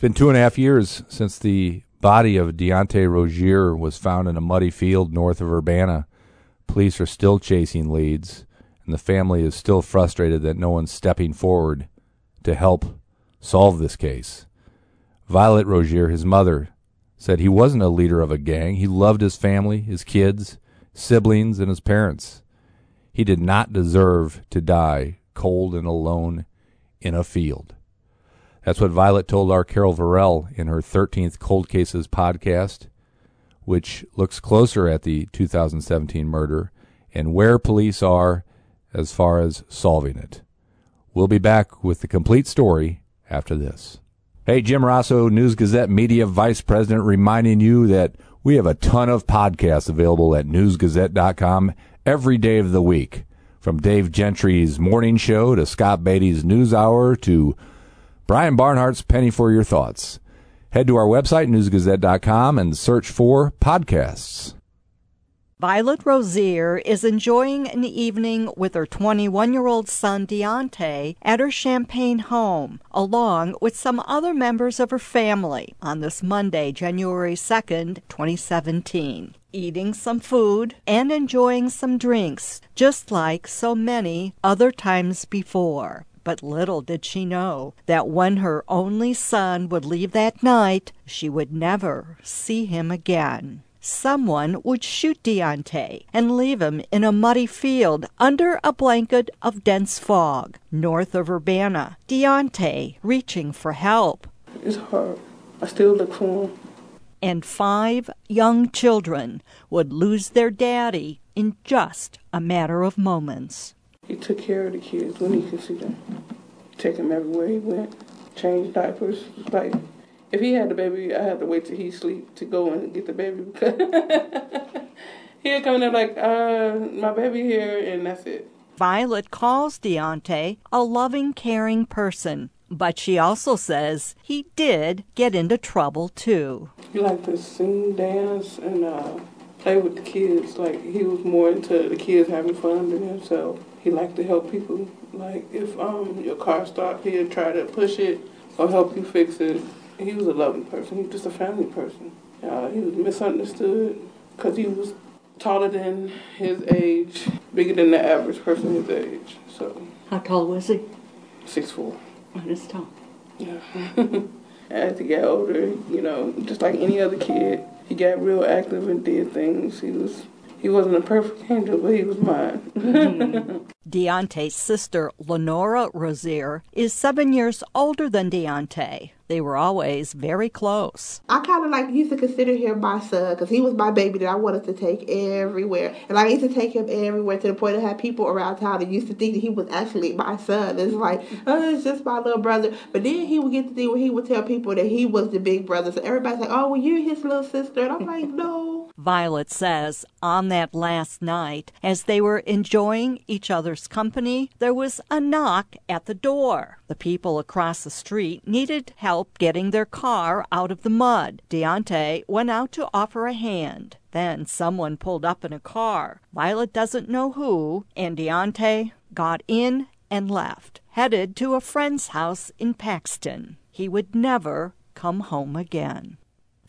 It's been two and a half years since the body of Deontay Rozier was found in a muddy field north of Urbana. Police are still chasing leads, and the family is still frustrated that no one's stepping forward to help solve this case. Violet Rozier, his mother, said he wasn't a leader of a gang. He loved his family, his kids, siblings, and his parents. He did not deserve to die cold and alone in a field. That's what Violet told our Carol Varell in her 13th Cold Cases podcast, which looks closer at the 2017 murder and where police are as far as solving it. We'll be back with the complete story after this. Hey, Jim Rossow, News Gazette Media Vice President, reminding you that we have a ton of podcasts available at newsgazette.com every day of the week. From Dave Gentry's morning show to Scott Beatty's news hour to Brian Barnhart's Penny for Your Thoughts. Head to our website, newsgazette.com, and search for podcasts. Violet Rozier is enjoying an evening with her 21 year old son Deontay at her Champaign home, along with some other members of her family, on this Monday, January 2nd, 2017. Eating some food and enjoying some drinks, just like so many other times before. But little did she know that when her only son would leave that night, she would never see him again someone would shoot Deontay and leave him in a muddy field under a blanket of dense fog north of Urbana. Deontay reaching for help. It's hard. I still look for him. And five young children would lose their daddy in just a matter of moments. He took care of the kids when he could see them. Take them everywhere he went. change diapers. Like if he had the baby, I had to wait till he sleep to go and get the baby because he'd come in there like, uh, my baby here, and that's it. Violet calls Deontay a loving, caring person, but she also says he did get into trouble too. He liked to sing, dance, and uh, play with the kids. Like he was more into the kids having fun than himself. He liked to help people. Like if um your car stopped, he'd try to push it or help you fix it he was a loving person. He was just a family person. Uh, he was misunderstood because he was taller than his age, bigger than the average person his age. So. How tall was he? Six four. Oh, that's tall. Yeah. As he got older, you know, just like any other kid, he got real active and did things. He was he wasn't a perfect angel, but he was mine. mm-hmm. Deontay's sister, Lenora Rozier, is seven years older than Deontay. They were always very close. I kind of like used to consider him my son because he was my baby that I wanted to take everywhere, and I used to take him everywhere to the point I had people around town that used to think that he was actually my son. It's like, oh, it's just my little brother. But then he would get to see where he would tell people that he was the big brother. So everybody's like, oh, well, you're his little sister, and I'm like, no. Violet says on that last night, as they were enjoying each other's company, there was a knock at the door. The people across the street needed help getting their car out of the mud. Deontay went out to offer a hand. Then someone pulled up in a car. Violet doesn't know who, and Deontay got in and left, headed to a friend's house in Paxton. He would never come home again.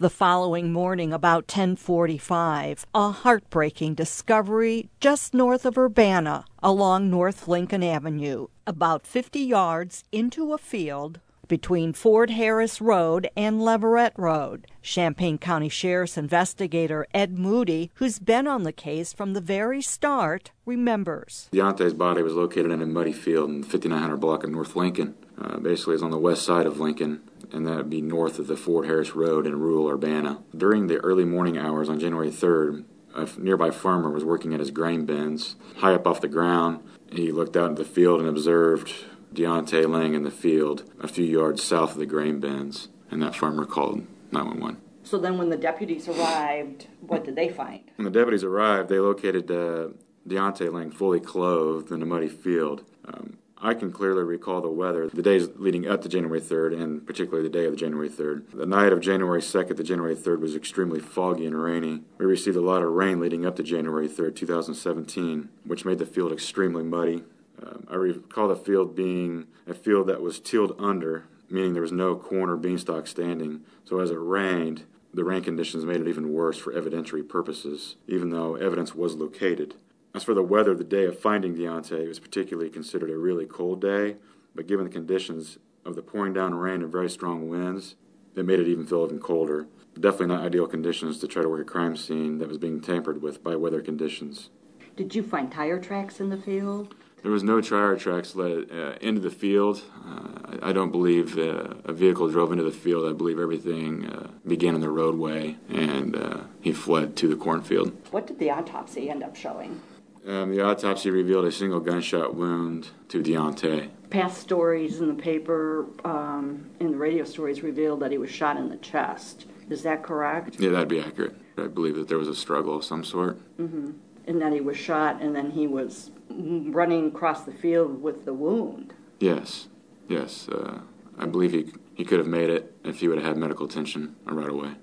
The following morning, about 1045, a heartbreaking discovery just north of Urbana along North Lincoln Avenue, about 50 yards into a field between Ford Harris Road and Leverett Road. Champaign County Sheriff's investigator Ed Moody, who's been on the case from the very start, remembers. Deontay's body was located in a muddy field in the 5900 block of North Lincoln. Uh, basically, it's on the west side of Lincoln and that would be north of the Ford Harris Road in rural Urbana. During the early morning hours on January 3rd, a nearby farmer was working at his grain bins. High up off the ground, he looked out into the field and observed Deontay laying in the field a few yards south of the grain bins, and that farmer called 911. So then, when the deputies arrived, what did they find? When the deputies arrived, they located uh, Deontay laying fully clothed in a muddy field. Um, I can clearly recall the weather the days leading up to January 3rd, and particularly the day of January 3rd. The night of January 2nd to January 3rd was extremely foggy and rainy. We received a lot of rain leading up to January 3rd, 2017, which made the field extremely muddy. Um, I recall the field being a field that was tilled under, meaning there was no corner beanstalk standing. So as it rained, the rain conditions made it even worse for evidentiary purposes, even though evidence was located. As for the weather, the day of finding Deontay was particularly considered a really cold day, but given the conditions of the pouring down rain and very strong winds, it made it even feel even colder. Definitely not ideal conditions to try to work a crime scene that was being tampered with by weather conditions. Did you find tire tracks in the field? There was no tire tracks led uh, into the field. Uh, I, I, don't believe uh, a vehicle drove into the field. I believe everything uh, began in the roadway, and uh, he fled to the cornfield. What did the autopsy end up showing? Um, the autopsy revealed a single gunshot wound to Deontay. Past stories in the paper, um, in the radio stories, revealed that he was shot in the chest. Is that correct? Yeah, that'd be accurate. I believe that there was a struggle of some sort. Mm-hmm. And that he was shot, and then he was running across the field with the wound. Yes, yes. Uh, I believe he he could have made it if he would have had medical attention right away.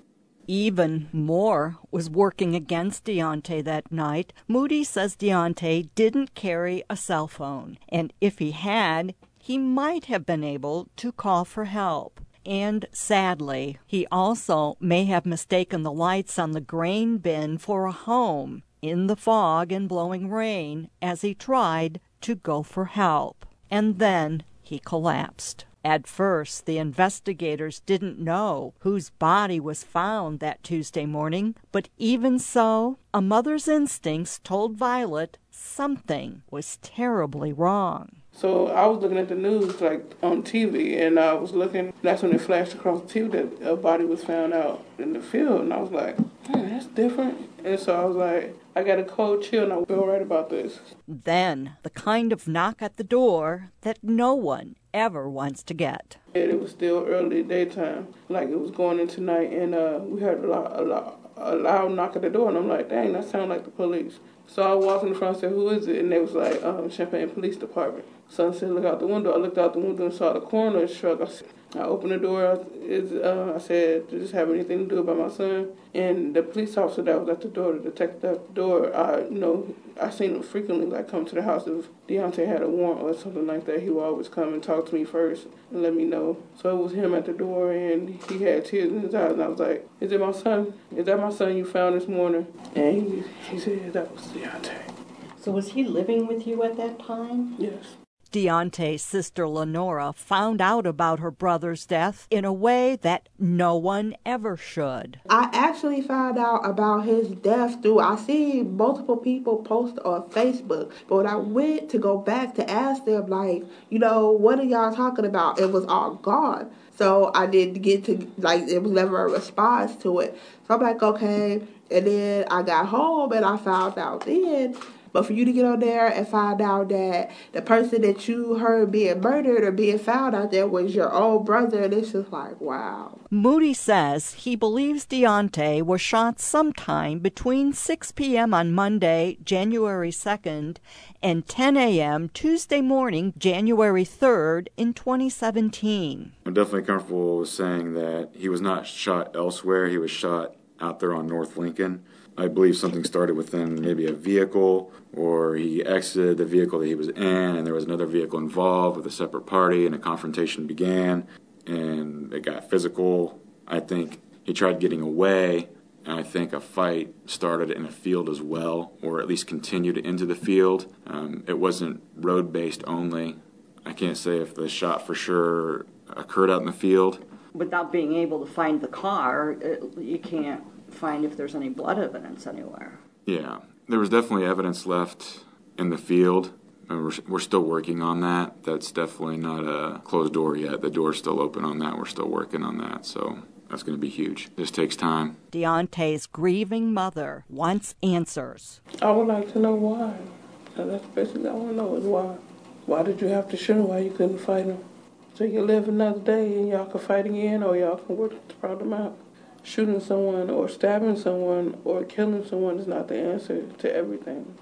Even more was working against Deontay that night. Moody says Deontay didn't carry a cell phone, and if he had, he might have been able to call for help. And sadly, he also may have mistaken the lights on the grain bin for a home in the fog and blowing rain as he tried to go for help. And then he collapsed. At first, the investigators didn't know whose body was found that Tuesday morning, but even so, a mother's instincts told Violet something was terribly wrong. So I was looking at the news like on TV, and I was looking. That's when it flashed across the TV that a body was found out in the field, and I was like, "Man, that's different." And so I was like, I got a cold chill, and I feel right about this. Then the kind of knock at the door that no one ever wants to get. It was still early daytime, like it was going into night, and uh, we heard a, lot, a, lot, a loud knock at the door, and I'm like, dang, that sounds like the police. So I walked in the front and said, who is it? And they was like, um, Champaign Police Department. So I said, look out the window. I looked out the window and saw the coroner's truck. I said, I opened the door. Uh, I said, does this have anything to do about my son? And the police officer that was at the door, the detective at the door, I, you know, I seen him frequently, like, come to the house. If Deontay had a warrant or something like that, he would always come and talk to me first and let me know. So it was him at the door, and he had tears in his eyes. And I was like, is it my son? Is that my son you found this morning? And he, he said, that was Deontay. So was he living with you at that time? Yes. Deontay's sister Lenora found out about her brother's death in a way that no one ever should. I actually found out about his death through I see multiple people post on Facebook, but when I went to go back to ask them, like, you know, what are y'all talking about? It was all gone. So I didn't get to like it was never a response to it. So I'm like, okay. And then I got home and I found out then but for you to get on there and find out that the person that you heard being murdered or being found out there was your own brother, and it's just like, wow. Moody says he believes Deontay was shot sometime between 6 p.m. on Monday, January 2nd, and 10 a.m. Tuesday morning, January 3rd, in 2017. I'm definitely comfortable with saying that he was not shot elsewhere. He was shot out there on North Lincoln. I believe something started within maybe a vehicle, or he exited the vehicle that he was in, and there was another vehicle involved with a separate party, and a confrontation began, and it got physical. I think he tried getting away, and I think a fight started in a field as well, or at least continued into the field. Um, it wasn't road based only. I can't say if the shot for sure occurred out in the field. Without being able to find the car, you can't find if there's any blood evidence anywhere. Yeah, there was definitely evidence left in the field. And we're, we're still working on that. That's definitely not a closed door yet. The door's still open on that. We're still working on that. So that's going to be huge. This takes time. Deontay's grieving mother wants answers. I would like to know why. that's basically all I want to know is why. Why did you have to shoot him? Why you couldn't fight him? So you live another day and y'all can fight again or y'all can work the problem out shooting someone or stabbing someone or killing someone is not the answer to everything.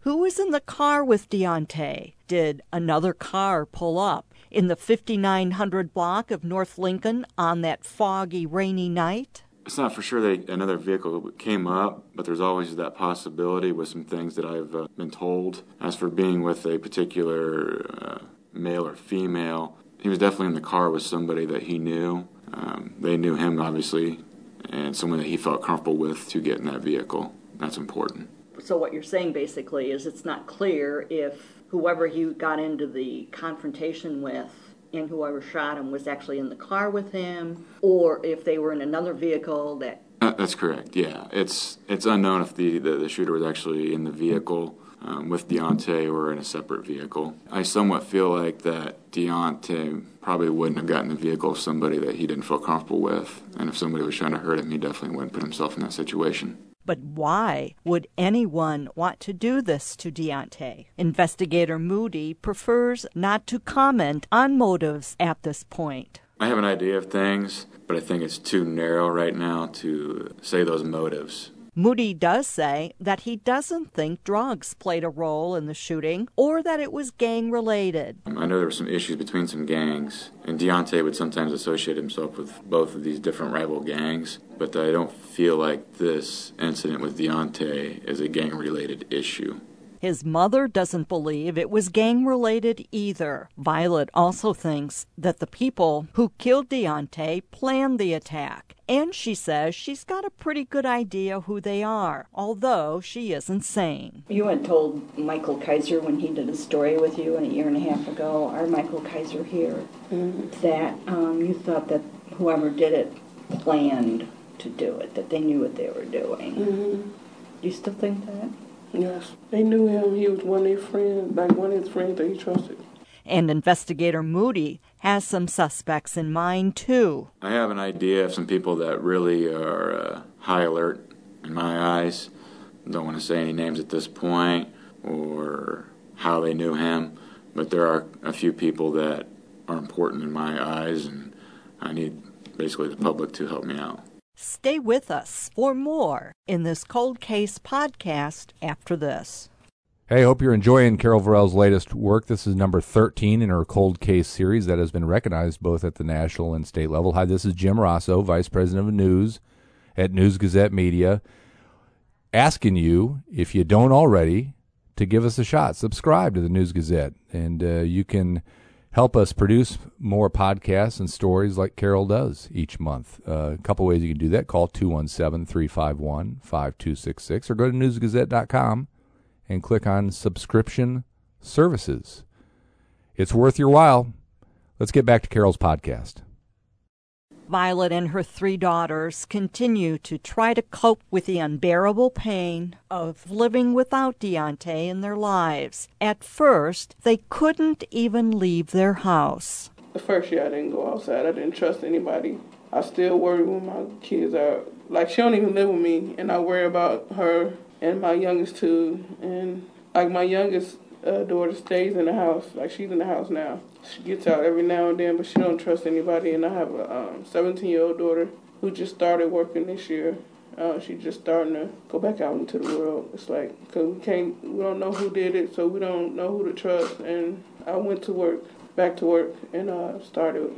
Who was in the car with Deontay? Did another car pull up in the 5900 block of North Lincoln on that foggy, rainy night? It's not for sure that another vehicle came up, but there's always that possibility with some things that I've uh, been told. As for being with a particular uh, male or female, he was definitely in the car with somebody that he knew. Um, they knew him, obviously, and someone that he felt comfortable with to get in that vehicle. That's important. So, what you're saying basically is it's not clear if whoever he got into the confrontation with and whoever shot him was actually in the car with him or if they were in another vehicle that uh, that's correct yeah it's it's unknown if the, the, the shooter was actually in the vehicle um, with Deontay or in a separate vehicle. I somewhat feel like that Deontay probably wouldn't have gotten the vehicle of somebody that he didn't feel comfortable with. And if somebody was trying to hurt him, he definitely wouldn't put himself in that situation. But why would anyone want to do this to Deontay? Investigator Moody prefers not to comment on motives at this point. I have an idea of things, but I think it's too narrow right now to say those motives. Moody does say that he doesn't think drugs played a role in the shooting or that it was gang related. Um, I know there were some issues between some gangs, and Deontay would sometimes associate himself with both of these different rival gangs, but I don't feel like this incident with Deontay is a gang related issue. His mother doesn't believe it was gang related either. Violet also thinks that the people who killed Deontay planned the attack. And she says she's got a pretty good idea who they are, although she isn't saying. You had told Michael Kaiser when he did a story with you a year and a half ago, our Michael Kaiser here, mm-hmm. that um, you thought that whoever did it planned to do it, that they knew what they were doing. Mm-hmm. Do you still think that? Yes, they knew him. He was one of their friends, like one of his friends that he trusted. And investigator Moody has some suspects in mind too. I have an idea of some people that really are uh, high alert in my eyes. Don't want to say any names at this point or how they knew him, but there are a few people that are important in my eyes, and I need basically the public to help me out. Stay with us for more in this Cold Case podcast after this. Hey, hope you're enjoying Carol Vorel's latest work. This is number 13 in her Cold Case series that has been recognized both at the national and state level. Hi, this is Jim Rossow, Vice President of News at News Gazette Media, asking you, if you don't already, to give us a shot. Subscribe to the News Gazette, and uh, you can help us produce more podcasts and stories like Carol does each month. Uh, a couple ways you can do that. Call 217 351 5266 or go to newsgazette.com and click on subscription services. It's worth your while. Let's get back to Carol's podcast. Violet and her three daughters continue to try to cope with the unbearable pain of living without Deontay in their lives. At first, they couldn't even leave their house. The first year I didn't go outside. I didn't trust anybody. I still worry when my kids are like she don't even live with me, and I worry about her and my youngest two, and like my youngest uh, daughter stays in the house. Like she's in the house now. She gets out every now and then, but she don't trust anybody. And I have a um, 17 year old daughter who just started working this year. Uh, she's just starting to go back out into the world. It's like because we can't, we don't know who did it, so we don't know who to trust. And I went to work, back to work, and uh, started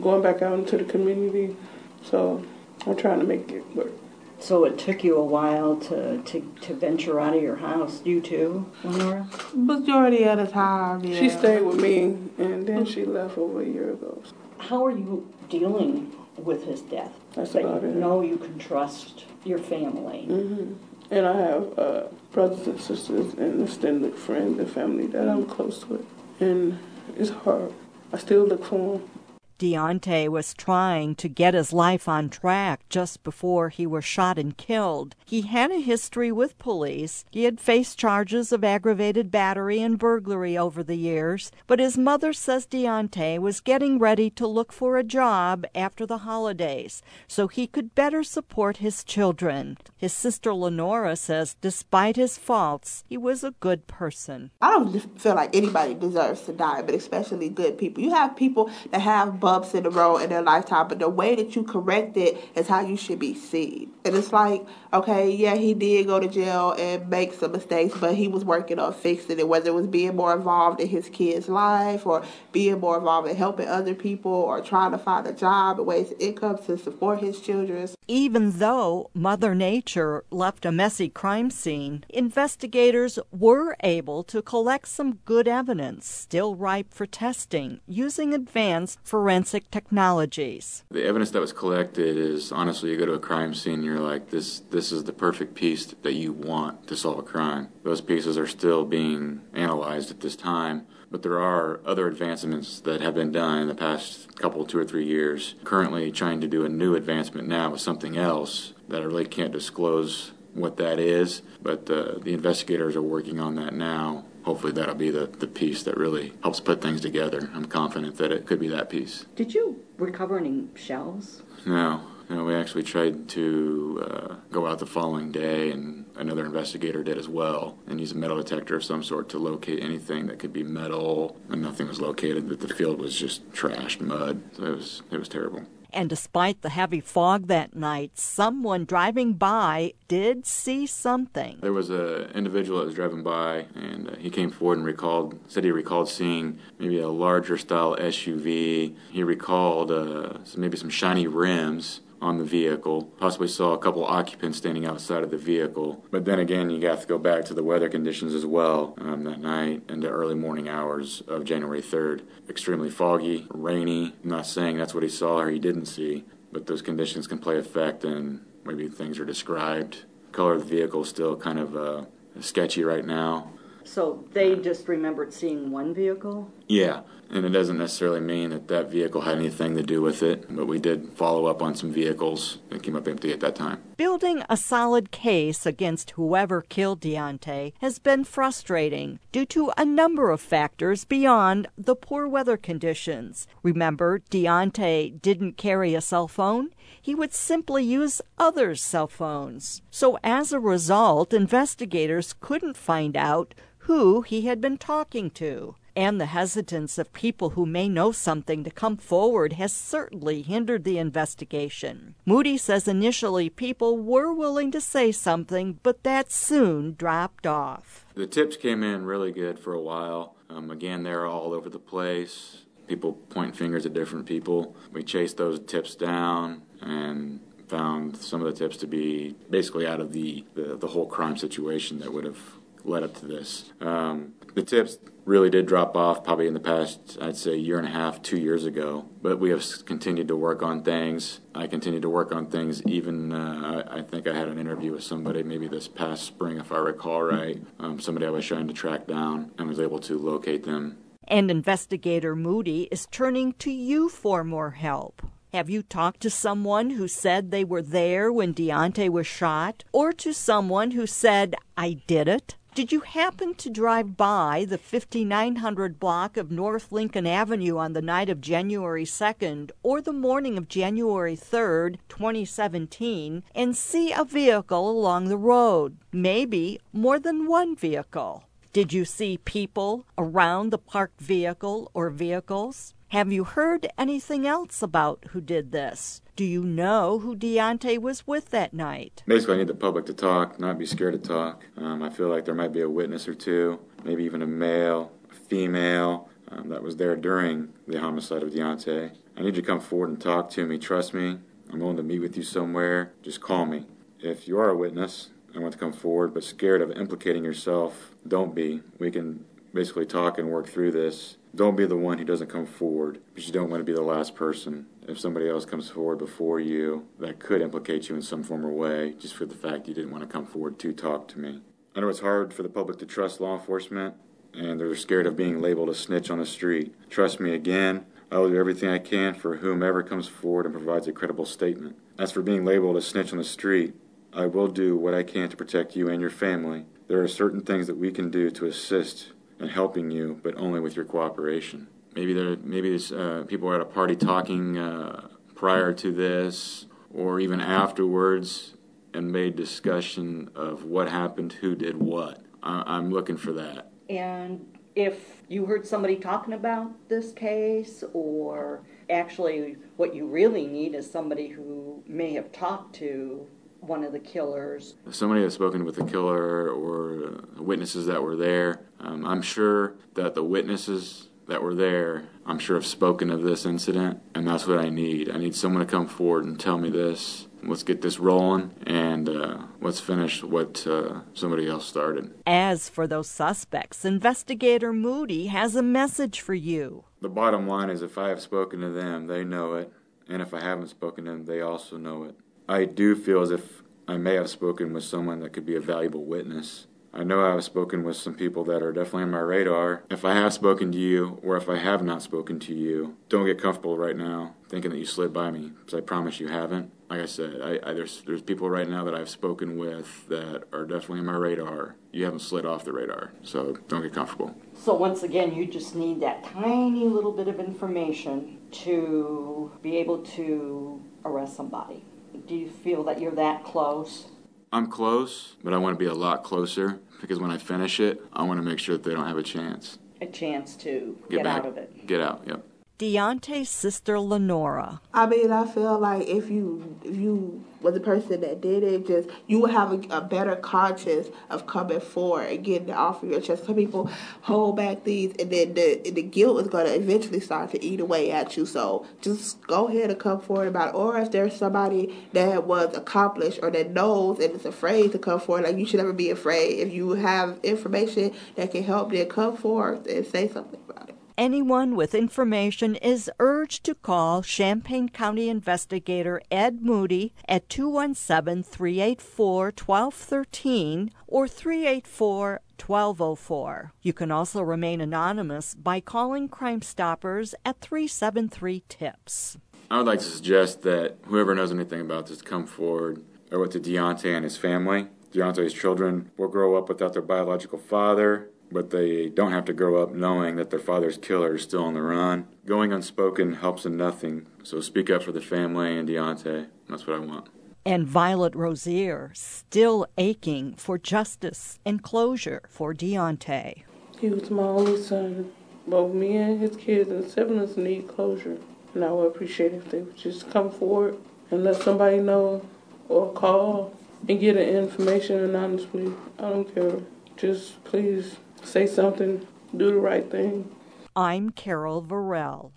going back out into the community. So I'm trying to make it work. So it took you a while to, to, to venture out of your house. You too, Lenora? Majority of the time, yeah. She stayed with me, and then she left over a year ago. How are you dealing with his death? That's that about you it. know you can trust your family. Mm-hmm. And I have uh, brothers and sisters and extended friends and family that I'm close with. And it's hard. I still look for them. Deontay was trying to get his life on track just before he was shot and killed. He had a history with police. He had faced charges of aggravated battery and burglary over the years, but his mother says Deontay was getting ready to look for a job after the holidays so he could better support his children. His sister Lenora says despite his faults, he was a good person. I don't feel like anybody deserves to die, but especially good people. You have people that have bumps in the road in their lifetime, but the way that you correct it is how you should be seen. And it's like, okay, yeah, he did go to jail and make some mistakes, but he was working on fixing it, whether it was being more involved in his kid's life or being more involved in helping other people or trying to find a job and ways of income to support his children. Even though Mother Nature left a messy crime scene, investigators were able to collect some good evidence still ripe for testing using advanced forensic technologies. The evidence that was collected is honestly, you go to a crime scene, you're like, this, this is the perfect piece that you want to solve a crime. Those pieces are still being analyzed at this time but there are other advancements that have been done in the past couple, two or three years. Currently, trying to do a new advancement now with something else that I really can't disclose what that is, but uh, the investigators are working on that now. Hopefully, that'll be the, the piece that really helps put things together. I'm confident that it could be that piece. Did you recover any shells? No. No, we actually tried to uh, go out the following day, and another investigator did as well, and use a metal detector of some sort to locate anything that could be metal. And nothing was located. That the field was just trashed mud. So it was it was terrible. And despite the heavy fog that night, someone driving by did see something. There was an individual that was driving by, and uh, he came forward and recalled, said he recalled seeing maybe a larger style SUV. He recalled uh, maybe some shiny rims on the vehicle. Possibly saw a couple occupants standing outside of the vehicle. But then again, you have to go back to the weather conditions as well um, that night and the early morning hours of January 3rd. Extremely foggy, rainy. I'm not saying that's what he saw or he didn't see, but those conditions can play effect and maybe things are described. Color of the vehicle is still kind of uh, sketchy right now. So they just remembered seeing one vehicle? Yeah, and it doesn't necessarily mean that that vehicle had anything to do with it, but we did follow up on some vehicles that came up empty at that time. Building a solid case against whoever killed Deontay has been frustrating due to a number of factors beyond the poor weather conditions. Remember, Deontay didn't carry a cell phone? He would simply use others' cell phones. So as a result, investigators couldn't find out who he had been talking to. And the hesitance of people who may know something to come forward has certainly hindered the investigation. Moody says initially people were willing to say something, but that soon dropped off. The tips came in really good for a while. Um, again, they're all over the place. People point fingers at different people. We chased those tips down and found some of the tips to be basically out of the, the, the whole crime situation that would have led up to this. Um, the tips really did drop off probably in the past, I'd say, year and a half, two years ago. But we have continued to work on things. I continued to work on things even, uh, I think I had an interview with somebody maybe this past spring, if I recall right. Um, somebody I was trying to track down and was able to locate them. And investigator Moody is turning to you for more help. Have you talked to someone who said they were there when Deontay was shot? Or to someone who said, I did it? Did you happen to drive by the 5900 block of North Lincoln Avenue on the night of January 2nd or the morning of January 3rd, 2017, and see a vehicle along the road? Maybe more than one vehicle. Did you see people around the parked vehicle or vehicles? Have you heard anything else about who did this? Do you know who Deontay was with that night? Basically, I need the public to talk, not be scared to talk. Um, I feel like there might be a witness or two, maybe even a male, a female um, that was there during the homicide of Deontay. I need you to come forward and talk to me. Trust me. I'm willing to meet with you somewhere. Just call me. If you are a witness and want to come forward but scared of implicating yourself, don't be. We can basically talk and work through this don't be the one who doesn't come forward you don't want to be the last person. If somebody else comes forward before you, that could implicate you in some form or way just for the fact you didn't want to come forward to talk to me. I know it's hard for the public to trust law enforcement and they're scared of being labeled a snitch on the street. Trust me again, I will do everything I can for whomever comes forward and provides a credible statement. As for being labeled a snitch on the street, I will do what I can to protect you and your family. There are certain things that we can do to assist and helping you, but only with your cooperation. Maybe there, maybe there's, uh, people were at a party talking uh, prior to this, or even afterwards, and made discussion of what happened, who did what. I- I'm looking for that. And if you heard somebody talking about this case, or actually what you really need is somebody who may have talked to one of the killers. Somebody has spoken with the killer or witnesses that were there. Um, I'm sure that the witnesses that were there, I'm sure have spoken of this incident, and that's what I need. I need someone to come forward and tell me this let's get this rolling and uh, let's finish what uh, somebody else started. As for those suspects, investigator Moody has a message for you. The bottom line is if I have spoken to them, they know it, and if I haven't spoken to them, they also know it. I do feel as if I may have spoken with someone that could be a valuable witness. I know I've spoken with some people that are definitely on my radar. If I have spoken to you, or if I have not spoken to you, don't get comfortable right now thinking that you slid by me, because I promise you haven't. Like I said, I, I, there's there's people right now that I've spoken with that are definitely on my radar. You haven't slid off the radar, so don't get comfortable. So once again, you just need that tiny little bit of information to be able to arrest somebody. Do you feel that you're that close? I'm close, but I want to be a lot closer because when I finish it, I want to make sure that they don't have a chance. A chance to get, Get out of it. Get out, yep. Deontay's sister Lenora. I mean, I feel like if you if you was the person that did it, just you would have a, a better conscience of coming forward and getting it off of your chest. Some people hold back these, and then the the guilt is going to eventually start to eat away at you. So just go ahead and come forward about it. Or if there's somebody that was accomplished or that knows and is afraid to come forward, like you should never be afraid. If you have information that can help, then come forth and say something about it. Anyone with information is urged to call Champaign County investigator Ed Moody at 217 384 1213 or 384 1204. You can also remain anonymous by calling Crime Stoppers at 373 TIPS. I would like to suggest that whoever knows anything about this come forward or with to Deontay and his family. Deontay's children will grow up without their biological father, but they don't have to grow up knowing that their father's killer is still on the run. Going unspoken helps in nothing, so speak up for the family and Deontay. That's what I want. And Violet Rozier, still aching for justice and closure for Deontay. He was my only son. Both me and his kids and siblings need closure. And I would appreciate if they would just come forward and let somebody know or call and get the information anonymously. I don't care. Just please say something, do the right thing. I'm Carol Varell.